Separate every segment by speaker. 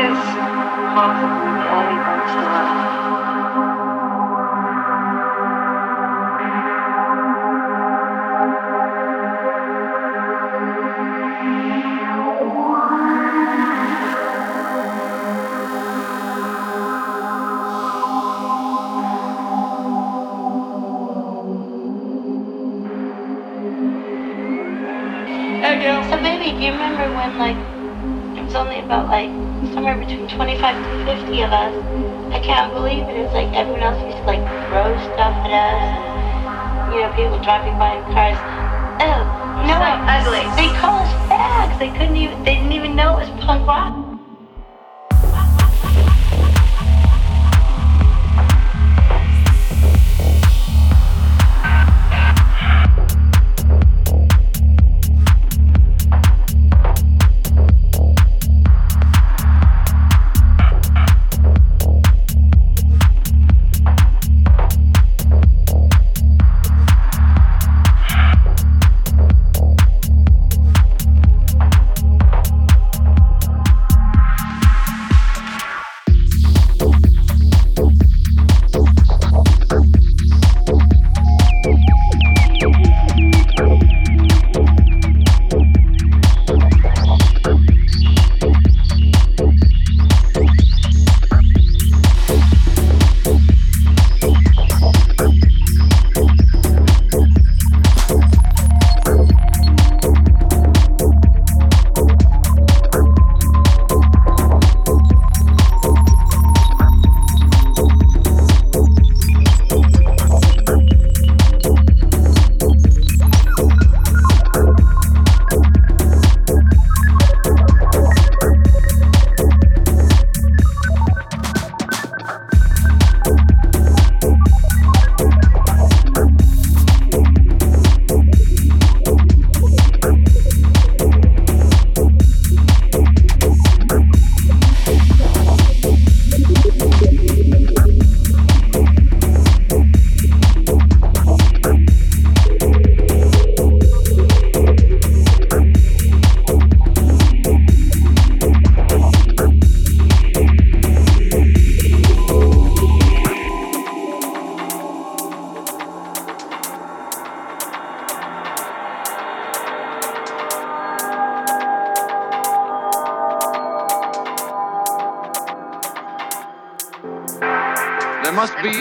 Speaker 1: is love. So maybe do you remember when like it was only about like somewhere between 25 to 50 of us? I can't believe it. It was like everyone else used to like throw stuff at us. And, you know, people driving by in cars. Oh, no,
Speaker 2: so ugly.
Speaker 1: They call us fags. They couldn't even. They didn't even know it was punk rock.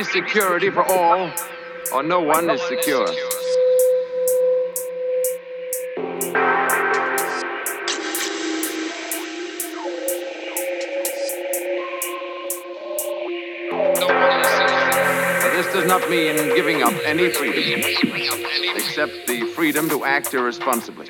Speaker 3: Security for all, or no one is secure. this does not mean giving up any freedom, except the freedom to act irresponsibly.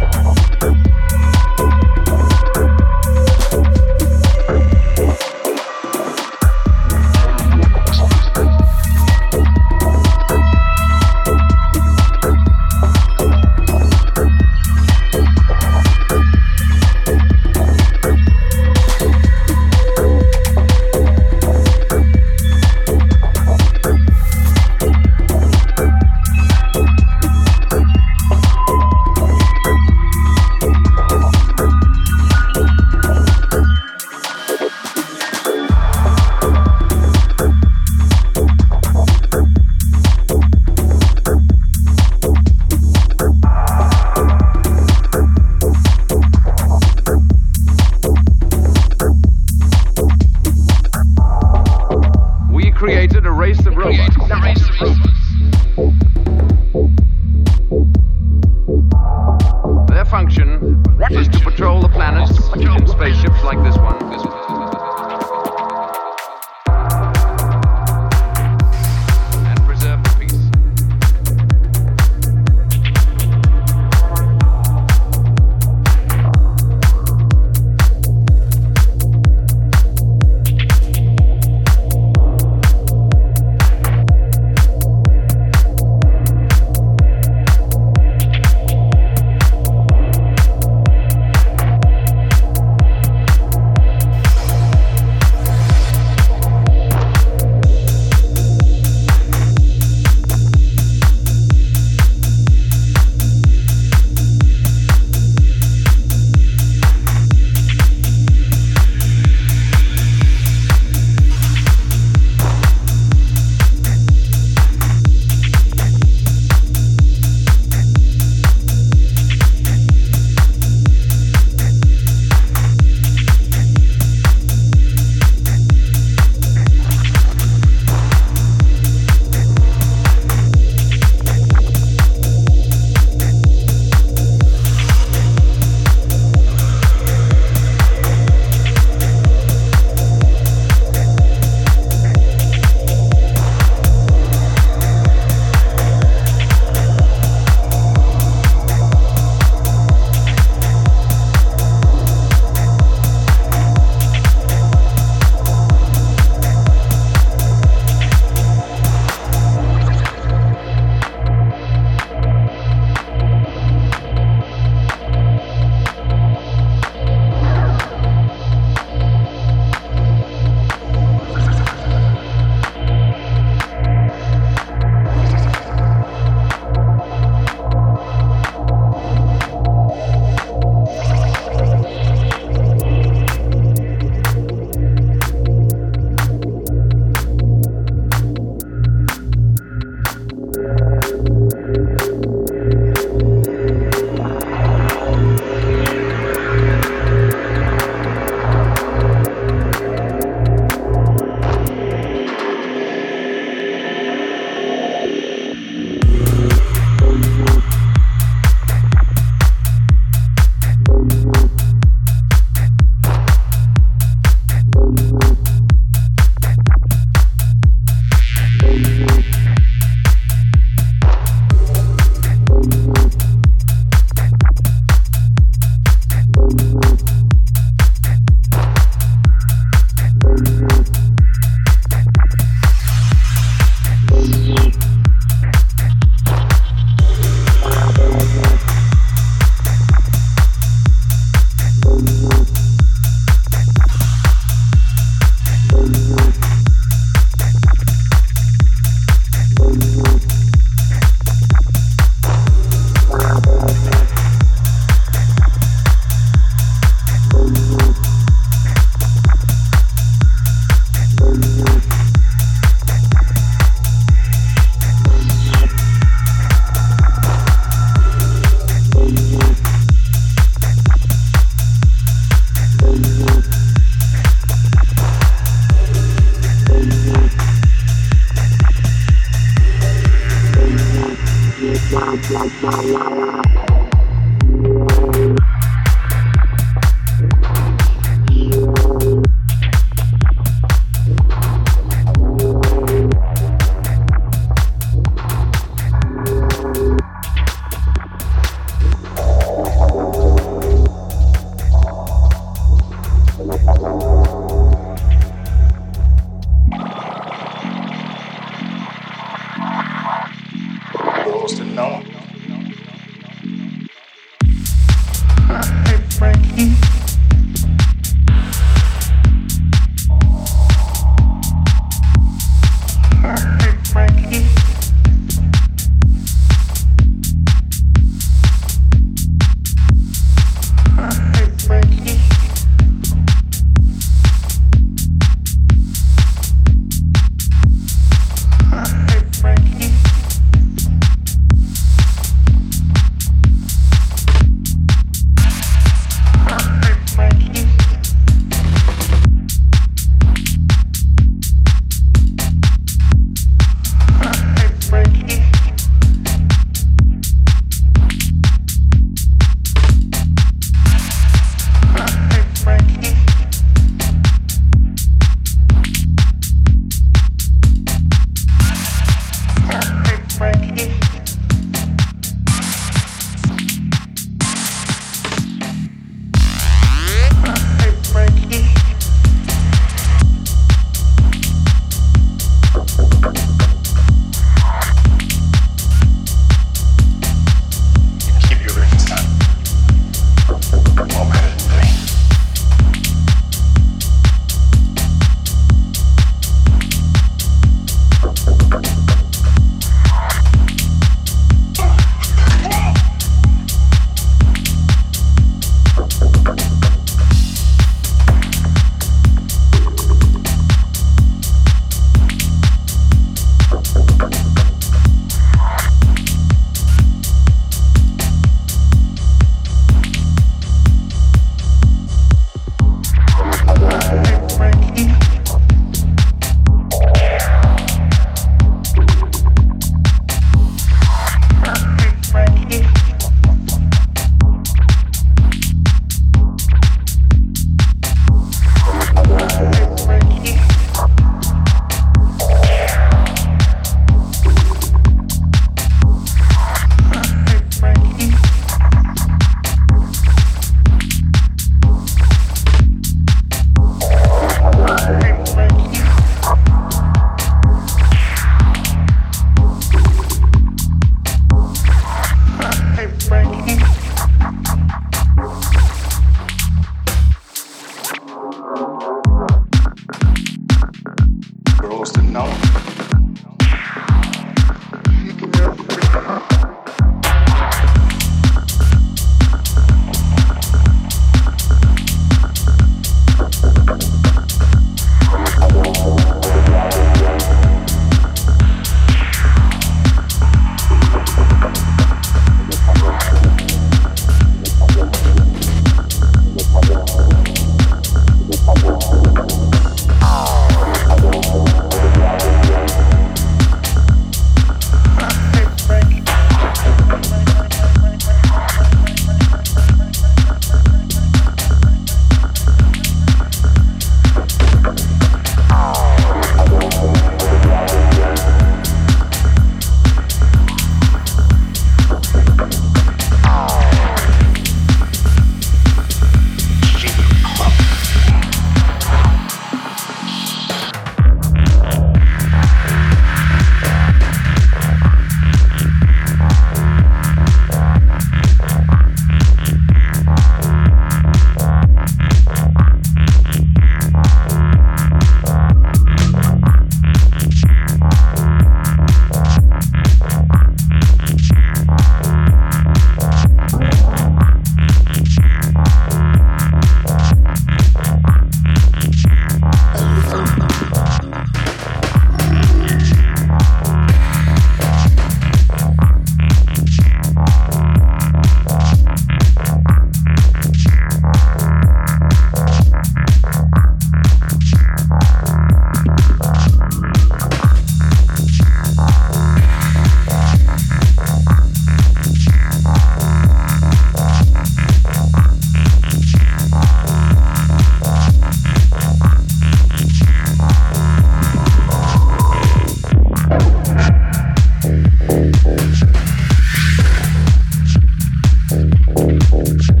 Speaker 2: Jones.